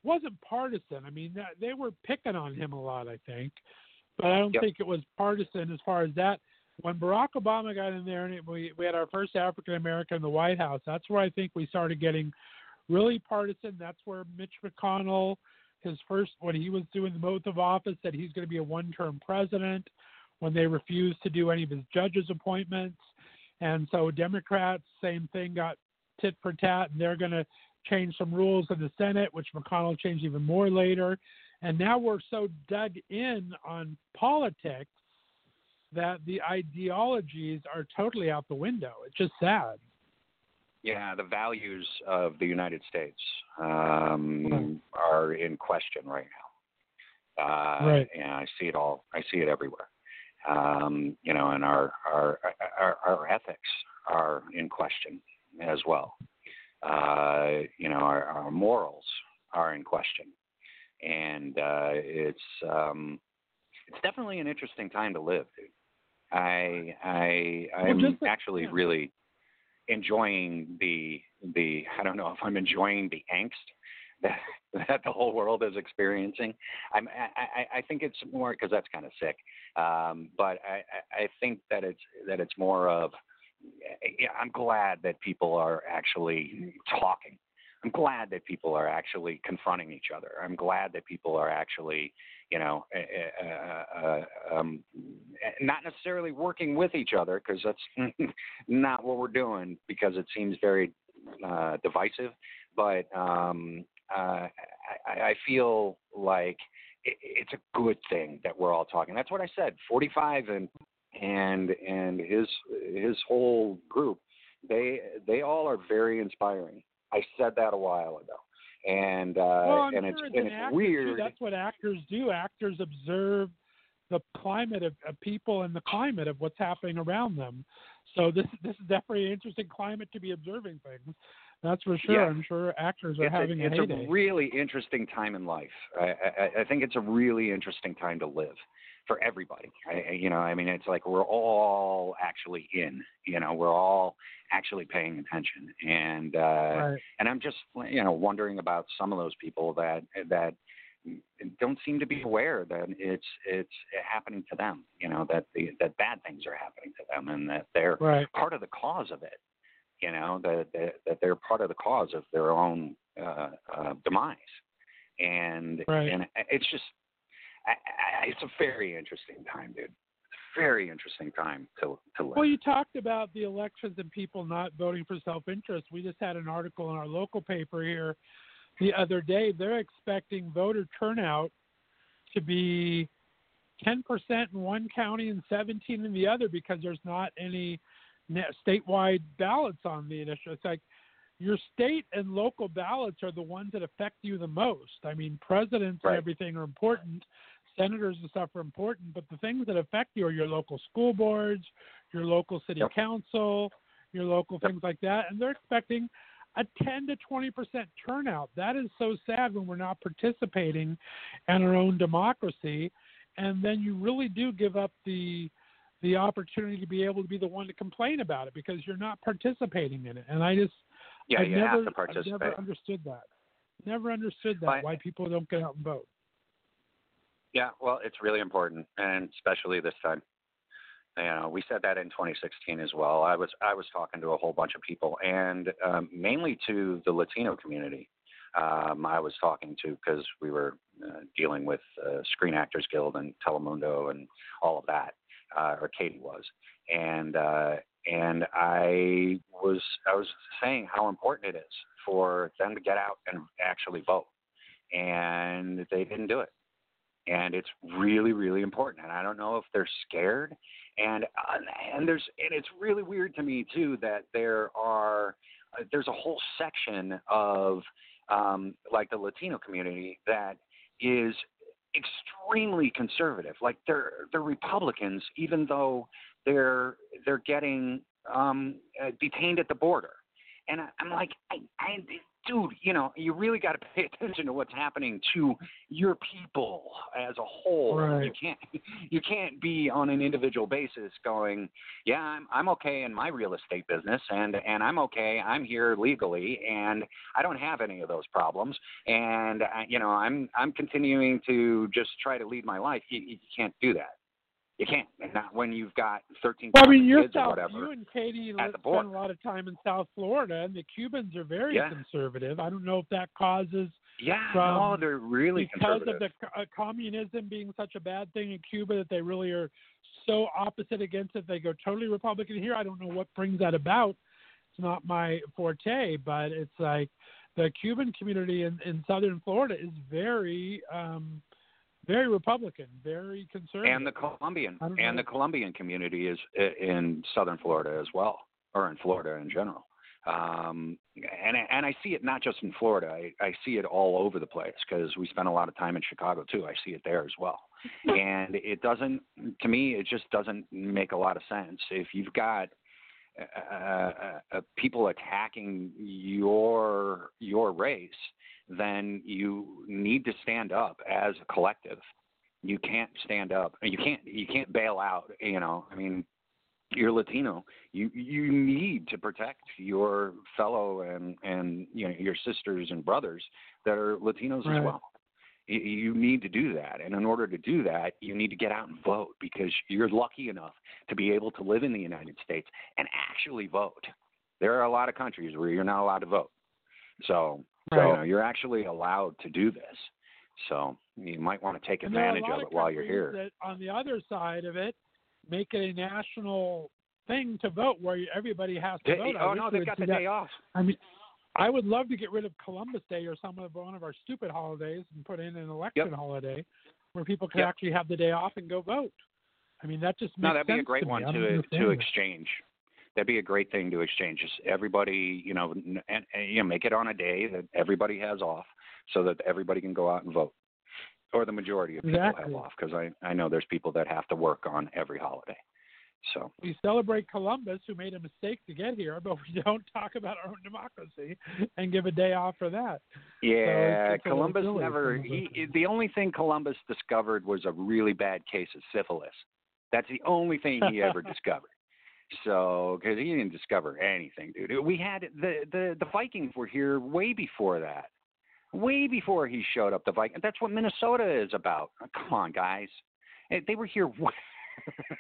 wasn't partisan. I mean, that, they were picking on him a lot, I think, but I don't Yep. think it was partisan as far as that. When Barack Obama got in there and it, we we had our first African American in the White House, that's where I think we started getting really partisan. That's where Mitch McConnell, his first when he was doing the oath of office, said he's going to be a one-term president. When they refused to do any of his judges' appointments, and so Democrats, same thing, got tit for tat, and they're going to change some rules in the Senate, which McConnell changed even more later. And now we're so dug in on politics that the ideologies are totally out the window. It's just sad. yeah, the values of the United States um, are in question right now. Uh, Right. And I see it all. I see it everywhere. Um, you know, and our our, our our ethics are in question as well. Uh, you know, our, our morals are in question, and uh, it's um, it's definitely an interesting time to live. Dude. I I I'm the- actually yeah. really enjoying the the I don't know if I'm enjoying the angst that that the whole world is experiencing. I'm I I, think it's more because that's kind of sick. Um, but I I think that it's that it's more of yeah, I'm glad that people are actually talking. I'm glad that people are actually confronting each other. I'm glad that people are actually, you know, uh, uh, uh, um, not necessarily working with each other because that's not what we're doing because it seems very uh, divisive. But um, uh, I, I feel like it, it's a good thing that we're all talking. That's what I said. 45 and and and his his whole group they they all are very inspiring i said that a while ago and uh well, and sure it's and an it's actor, too, weird that's what actors do. Actors observe the climate of, of people and the climate of what's happening around them. So this this is definitely an interesting climate to be observing things. That's for sure. Yeah. I'm sure actors are it's, having a, a it's heyday. a really interesting time in life I, I i think it's a really interesting time to live for everybody I- you know i mean it's like we're all actually in you know we're all actually paying attention and uh right. and I'm just you know wondering about some of those people that that don't seem to be aware that it's it's happening to them. You know that the that bad things are happening to them, and that they're Right. part of the cause of it. You know that that, that they're part of the cause of their own uh, uh, demise, and Right. and it's just I, I, it's a very interesting time, dude. Very interesting time to to live. Well, you talked about the elections and people not voting for self-interest. We just had an article in our local paper here the other day. They're expecting voter turnout to be 10% in one county and 17 in the other because there's not any statewide ballots on the initiative. It's like your state and local ballots are the ones that affect you the most. I mean, presidents Right. and everything are important, senators and stuff are important, but the things that affect you are your local school boards, your local city Yep. council, your local Yep. things like that, and they're expecting a 10 to 20 percent turnout. That is so sad when we're not participating in our own democracy, and then you really do give up the the opportunity to be able to be the one to complain about it because you're not participating in it. And I just yeah, I've you never, have to I've never understood that. Never understood that But- why people don't get out and vote. Yeah, well, it's really important, and especially this time. You know, we said that in 2016 as well. I was I was talking to a whole bunch of people, and um, mainly to the Latino community. Um, I was talking to because we were uh, dealing with uh, Screen Actors Guild and Telemundo and all of that, uh, or Katie was, and uh, and I was I was saying how important it is for them to get out and actually vote, and they didn't do it. And it's really really important. And i don't know if they're scared. And uh, and there's and it's really weird to me too that there are uh, there's a whole section of um like the latino community that is extremely conservative. Like they're they're republicans even though they're they're getting um uh, detained at the border. And I, i'm like I, I dude you know you really got to pay attention to what's happening to your people as a whole. Right. You can't you can't be on an individual basis going, yeah, I'm I'm okay in my real estate business and and I'm okay. I'm here legally and I don't have any of those problems and uh, you know, I'm I'm continuing to just try to lead my life. You, you can't do that. You can't. And not when you've got 13 Well, I mean, you're kids or South. whatever. You and Katie at the spend a lot of time in South Florida, and the Cubans are very Yeah. conservative. I don't know if that causes yeah, from- no, they're really because of the uh, communism being such a bad thing in Cuba that they really are so opposite against it. They go totally Republican here. I don't know what brings that about. It's not my forte, but it's like the Cuban community in, in southern Florida is very, um, very Republican, very conservative. and the Colombian and know. the Colombian community is in southern Florida as well, or in Florida in general. Um, and and I see it not just in Florida. I, I see it all over the place because we spent a lot of time in Chicago too. I see it there as well. and it doesn't, to me, it just doesn't make a lot of sense. If you've got uh, uh, uh, people attacking your your race, then you need to stand up as a collective. You can't stand up. You can't you can't bail out. You know, I mean, you're Latino. You you need to protect your fellow and and you know your sisters and brothers that are Latinos Right. as well. You, you need to do that, and in order to do that, you need to get out and vote because you're lucky enough to be able to live in the United States and actually vote. There are a lot of countries where you're not allowed to vote, so so you know, you're actually allowed to do this. So you might want to take And there are a advantage lot of it while you're here. That on the other side of it, make it a national thing to vote where everybody has to They- vote. Oh no, they've got the that. day off. I mean, I would love to get rid of Columbus Day or some of one of our stupid holidays and put in an election holiday where people can Yep. actually have the day off and go vote. I mean, that just makes No, that'd be a great to one to to exchange. That'd be a great thing to exchange. Just everybody, you know, and, and you know, make it on a day that everybody has off, so that everybody can go out and vote, or the majority of people Exactly. have off. Because I I know there's people that have to work on every holiday. So We celebrate Columbus, who made a mistake to get here, but we don't talk about our own democracy and give a day off for that. yeah, little Columbus never. He, the only thing Columbus discovered was a really bad case of syphilis. That's the only thing he ever discovered. So, because he didn't discover anything, dude. We had the the the Vikings were here way before that, way before he showed up. The Vikings. That's what Minnesota is about. Come on, guys. They were here. Way,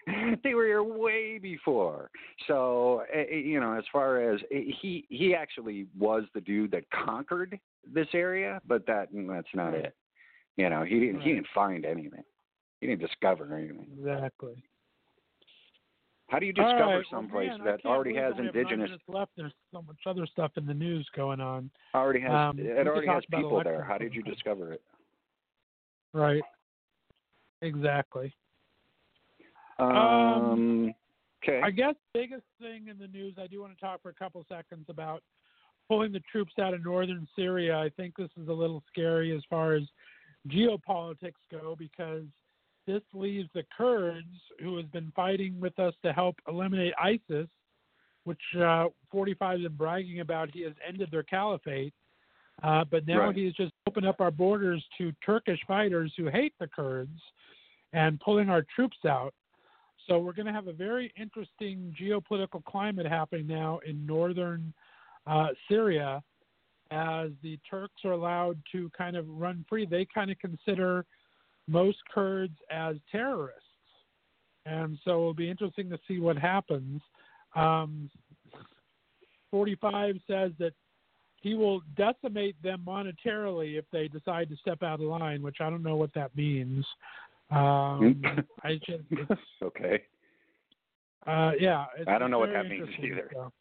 they were here way before. So, eh, eh, you know, as far as eh, he he actually was the dude that conquered this area, but that that's not it. You know, he didn't he didn't find anything. He didn't discover anything. Exactly. How do you discover right, well, someplace man, that already has we only have nine indigenous left. There's so much other stuff in the news going on. already has Um, it already has people there. How did you discover it? Right. Exactly. Um, okay. I guess the biggest thing in the news I do want to talk for a couple seconds about pulling the troops out of northern Syria. I think this is a little scary as far as geopolitics go because this leaves the Kurds who has been fighting with us to help eliminate ISIS, which uh, 45 has been bragging about he has ended their caliphate. Uh, but now Right. he's just opened up our borders to Turkish fighters who hate the Kurds and pulling our troops out. So we're going to have a very interesting geopolitical climate happening now in northern uh, Syria as the Turks are allowed to kind of run free. They kind of consider most Kurds as terrorists. And so it'll be interesting to see what happens. Um, 45 says that he will decimate them monetarily if they decide to step out of line, which I don't know what that means. Um, I just, it's, okay. uh, yeah, I don't know what that means either. stuff.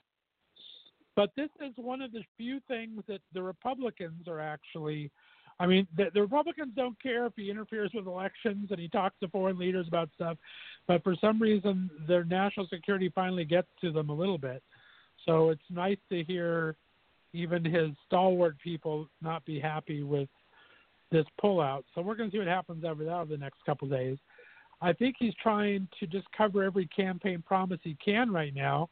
But this is one of the few things that the Republicans are actually. I mean, the, the Republicans don't care if he interferes with elections and he talks to foreign leaders about stuff, but for some reason, their national security finally gets to them a little bit. So it's nice to hear even his stalwart people not be happy with this pullout. So we're going to see what happens over that over the next couple of days. I think he's trying to just cover every campaign promise he can right now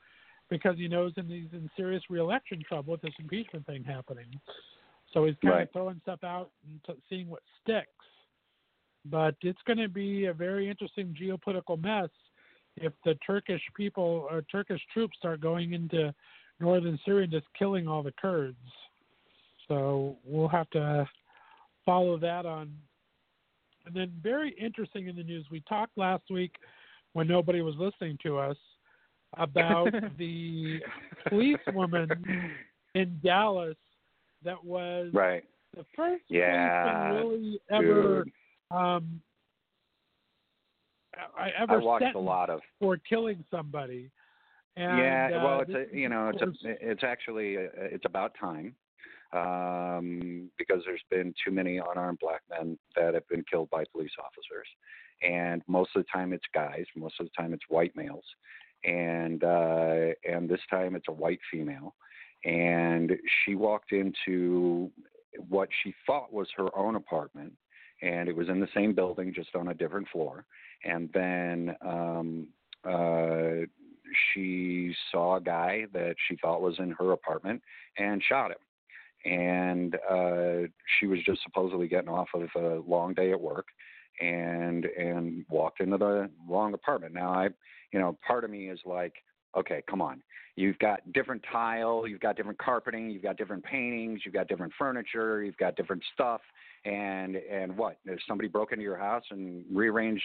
because he knows and he's in serious reelection trouble with this impeachment thing happening. So he's kind Right. of throwing stuff out and t- seeing what sticks. But it's going to be a very interesting geopolitical mess if the Turkish people or Turkish troops start going into northern Syria and just killing all the Kurds. So we'll have to follow that on. And then, very interesting in the news, we talked last week when nobody was listening to us about the policewoman in Dallas that was Right. the first Yeah, policeman really ever um, I I ever watched a sentenced lot of. for killing somebody. And, yeah. uh, well, it's a you know it's a it's actually a, it's about time um, because there's been too many unarmed black men that have been killed by police officers, and most of the time it's guys. Most of the time it's white males, and uh, and this time it's a white female. and she walked into what she thought was her own apartment, and it was in the same building, just on a different floor. And then um, uh, she saw a guy that she thought was in her apartment and shot him. And uh, she was just supposedly getting off of a long day at work, and and walked into the wrong apartment. Now I, you know, part of me is like, okay, come on. You've got different tile, you've got different carpeting, you've got different paintings, you've got different furniture, you've got different stuff, and and what? If somebody broke into your house and rearranged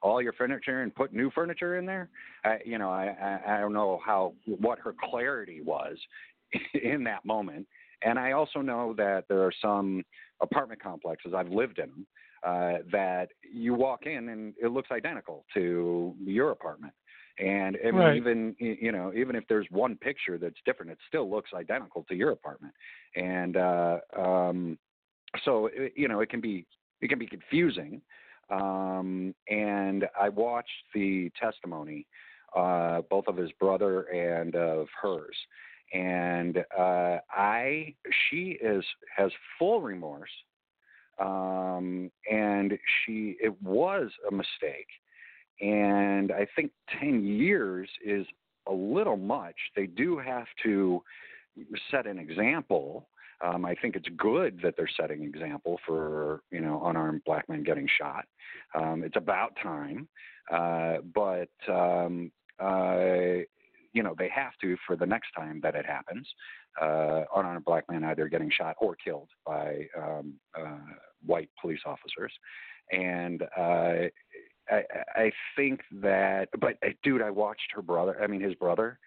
all your furniture and put new furniture in there, I, you know, I, I I don't know how what her clarity was in that moment, and I also know that there are some apartment complexes I've lived in them uh, that you walk in and it looks identical to your apartment. And I mean, Right. even you know, even if there's one picture that's different, it still looks identical to your apartment. And uh, um, so it, you know, it can be it can be confusing. Um, and I watched the testimony, uh, both of his brother and of hers. And uh, I, she is has full remorse, um, and she it was a mistake and I think 10 years is a little much. They do have to set an example. Um, I think it's good that they're setting example for you know unarmed black men getting shot. Um, it's about time, uh, but um, uh, you know they have to for the next time that it happens. Uh, unarmed black men either getting shot or killed by um, uh, white police officers, and uh, I, I think that, but uh, dude, I watched her brother. I mean, his brother.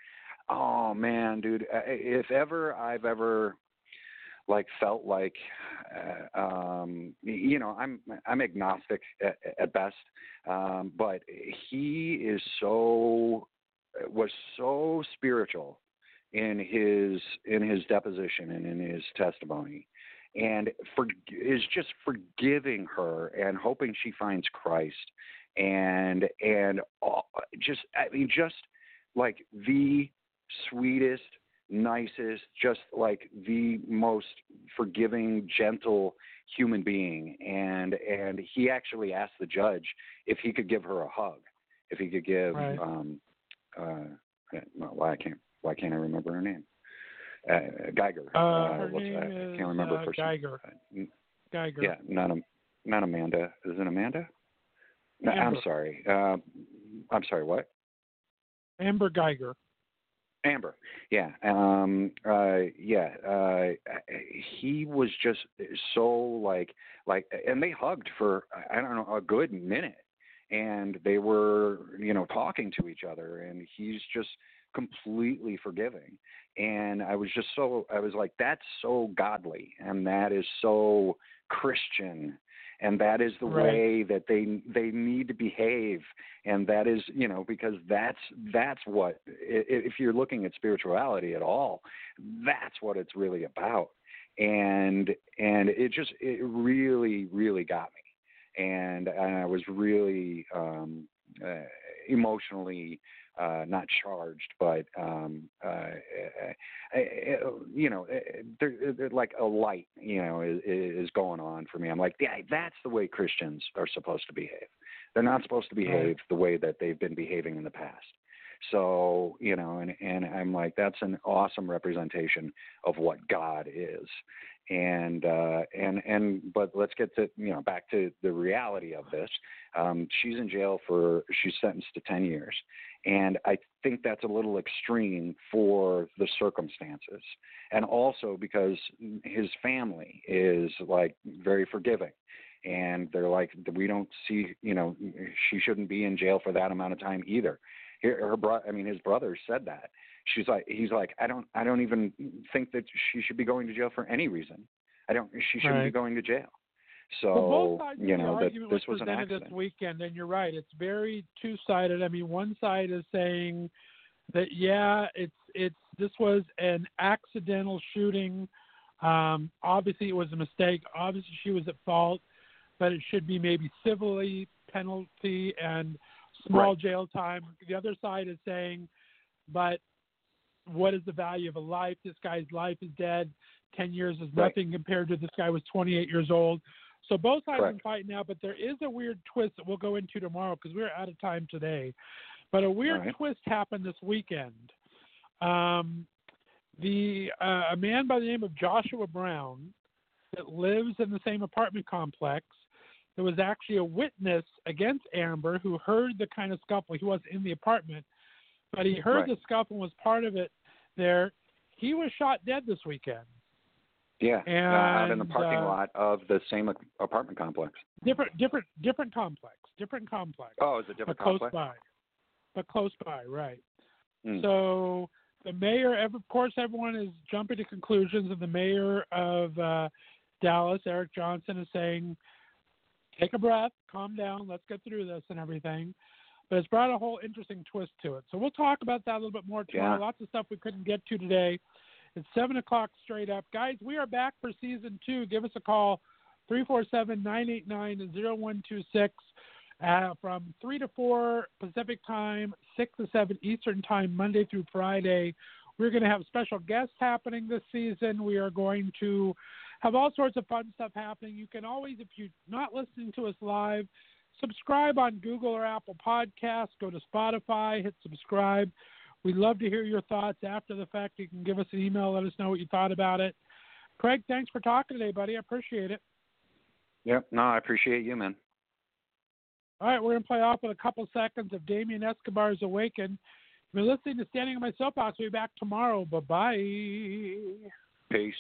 Oh man, dude, I- if ever I've ever like felt like, uh, um, you know, I'm I'm agnostic at, at best, um, but he is so was so spiritual in his in his deposition and in his testimony and for is just forgiving her and hoping she finds Christ and and all, just I mean just like the sweetest nicest just like the most forgiving gentle human being and and he actually asked the judge if he could give her a hug if he could give Right. um uh why I can't why can't I remember her name uh, Geiger Uh, her name that? I is, can't remember uh, her first name. Geiger. Uh, Geiger. yeah, not Am- not Amanda. Is it Amanda? No, I'm sorry. Uh, I'm sorry. What? Amber Geiger. Amber. Yeah. Um. Uh. Yeah. Uh. He was just so like like, and they hugged for I don't know a good minute, and they were you know talking to each other, and he's just completely forgiving. And i was just so i was like that's so godly and that is so christian and that is the Right. way that they they need to behave and that is you know because that's that's what if you're looking at spirituality at all that's what it's really about. And and it just it really really got me and i was really um uh, emotionally uh, not charged, but um, uh, uh, uh, you know, uh, there, there, like a light, you know, is, is going on for me. I'm like, yeah, that's the way Christians are supposed to behave. They're not supposed to behave the way that they've been behaving in the past. So you know, and and I'm like, that's an awesome representation of what God is. And uh, and and but let's get to you know back to the reality of this. Um, she's in jail for she's sentenced to 10 years, and I think that's a little extreme for the circumstances, and also because his family is like very forgiving. And they're like we don't see you know she shouldn't be in jail for that amount of time either. Her, her bro- i mean his brother said that she's like he's like i don't i don't even think that she should be going to jail for any reason i don't she shouldn't be going to jail so well, both sides you know that argument this was was an presented accident this weekend, and you're right. It's very two-sided. I mean, one side is saying that yeah, it's it's this was an accidental shooting. Um, obviously, it was a mistake. Obviously, she was at fault, but it should be maybe civilly penalty and small Right. jail time. The other side is saying, but what is the value of a life? This guy's life is dead. Ten years is Right. nothing compared to this guy was 28 years old. So both sides Correct. are fighting now, but there is a weird twist that we'll go into tomorrow because we're out of time today. But a weird right. twist happened this weekend. Um, the uh, a man by the name of Joshua Brown that lives in the same apartment complex. There was actually a witness against Amber who heard the kind of scuffle. He wasn't in the apartment, but he heard Right. the scuffle and was part of it there. He was shot dead this weekend. Yeah, uh, out in the parking uh, lot of the same apartment complex. Different, different, different complex. Different complex. Oh, it's a different but different close complex. by. But close by, right? Mm. So the mayor, of course, everyone is jumping to conclusions, and the mayor of uh, Dallas, Eric Johnson, is saying, "Take a breath, calm down, let's get through this and everything." But it's brought a whole interesting twist to it. So we'll talk about that a little bit more tomorrow. Yeah. Lots of stuff we couldn't get to today. It's seven o'clock straight up, guys. We are back for season two. Give us a call, 347-989-0126 uh, from 3 to 4 Pacific time, 6 to 7 Eastern time, Monday through Friday. We're going to have special guests happening this season. We are going to have all sorts of fun stuff happening. You can always, if you're not listening to us live, subscribe on Google or Apple Podcasts. Go to Spotify, hit subscribe. We'd love to hear your thoughts after the fact. You can give us an email, let us know what you thought about it. Craig, thanks for talking today, buddy. I appreciate it. Yep. No, I appreciate you, man. All right, we're going to play off with a couple seconds of Damien Escobar's Awaken. You've been listening to Standing on My Soapbox. We'll be back tomorrow. Bye bye. Peace.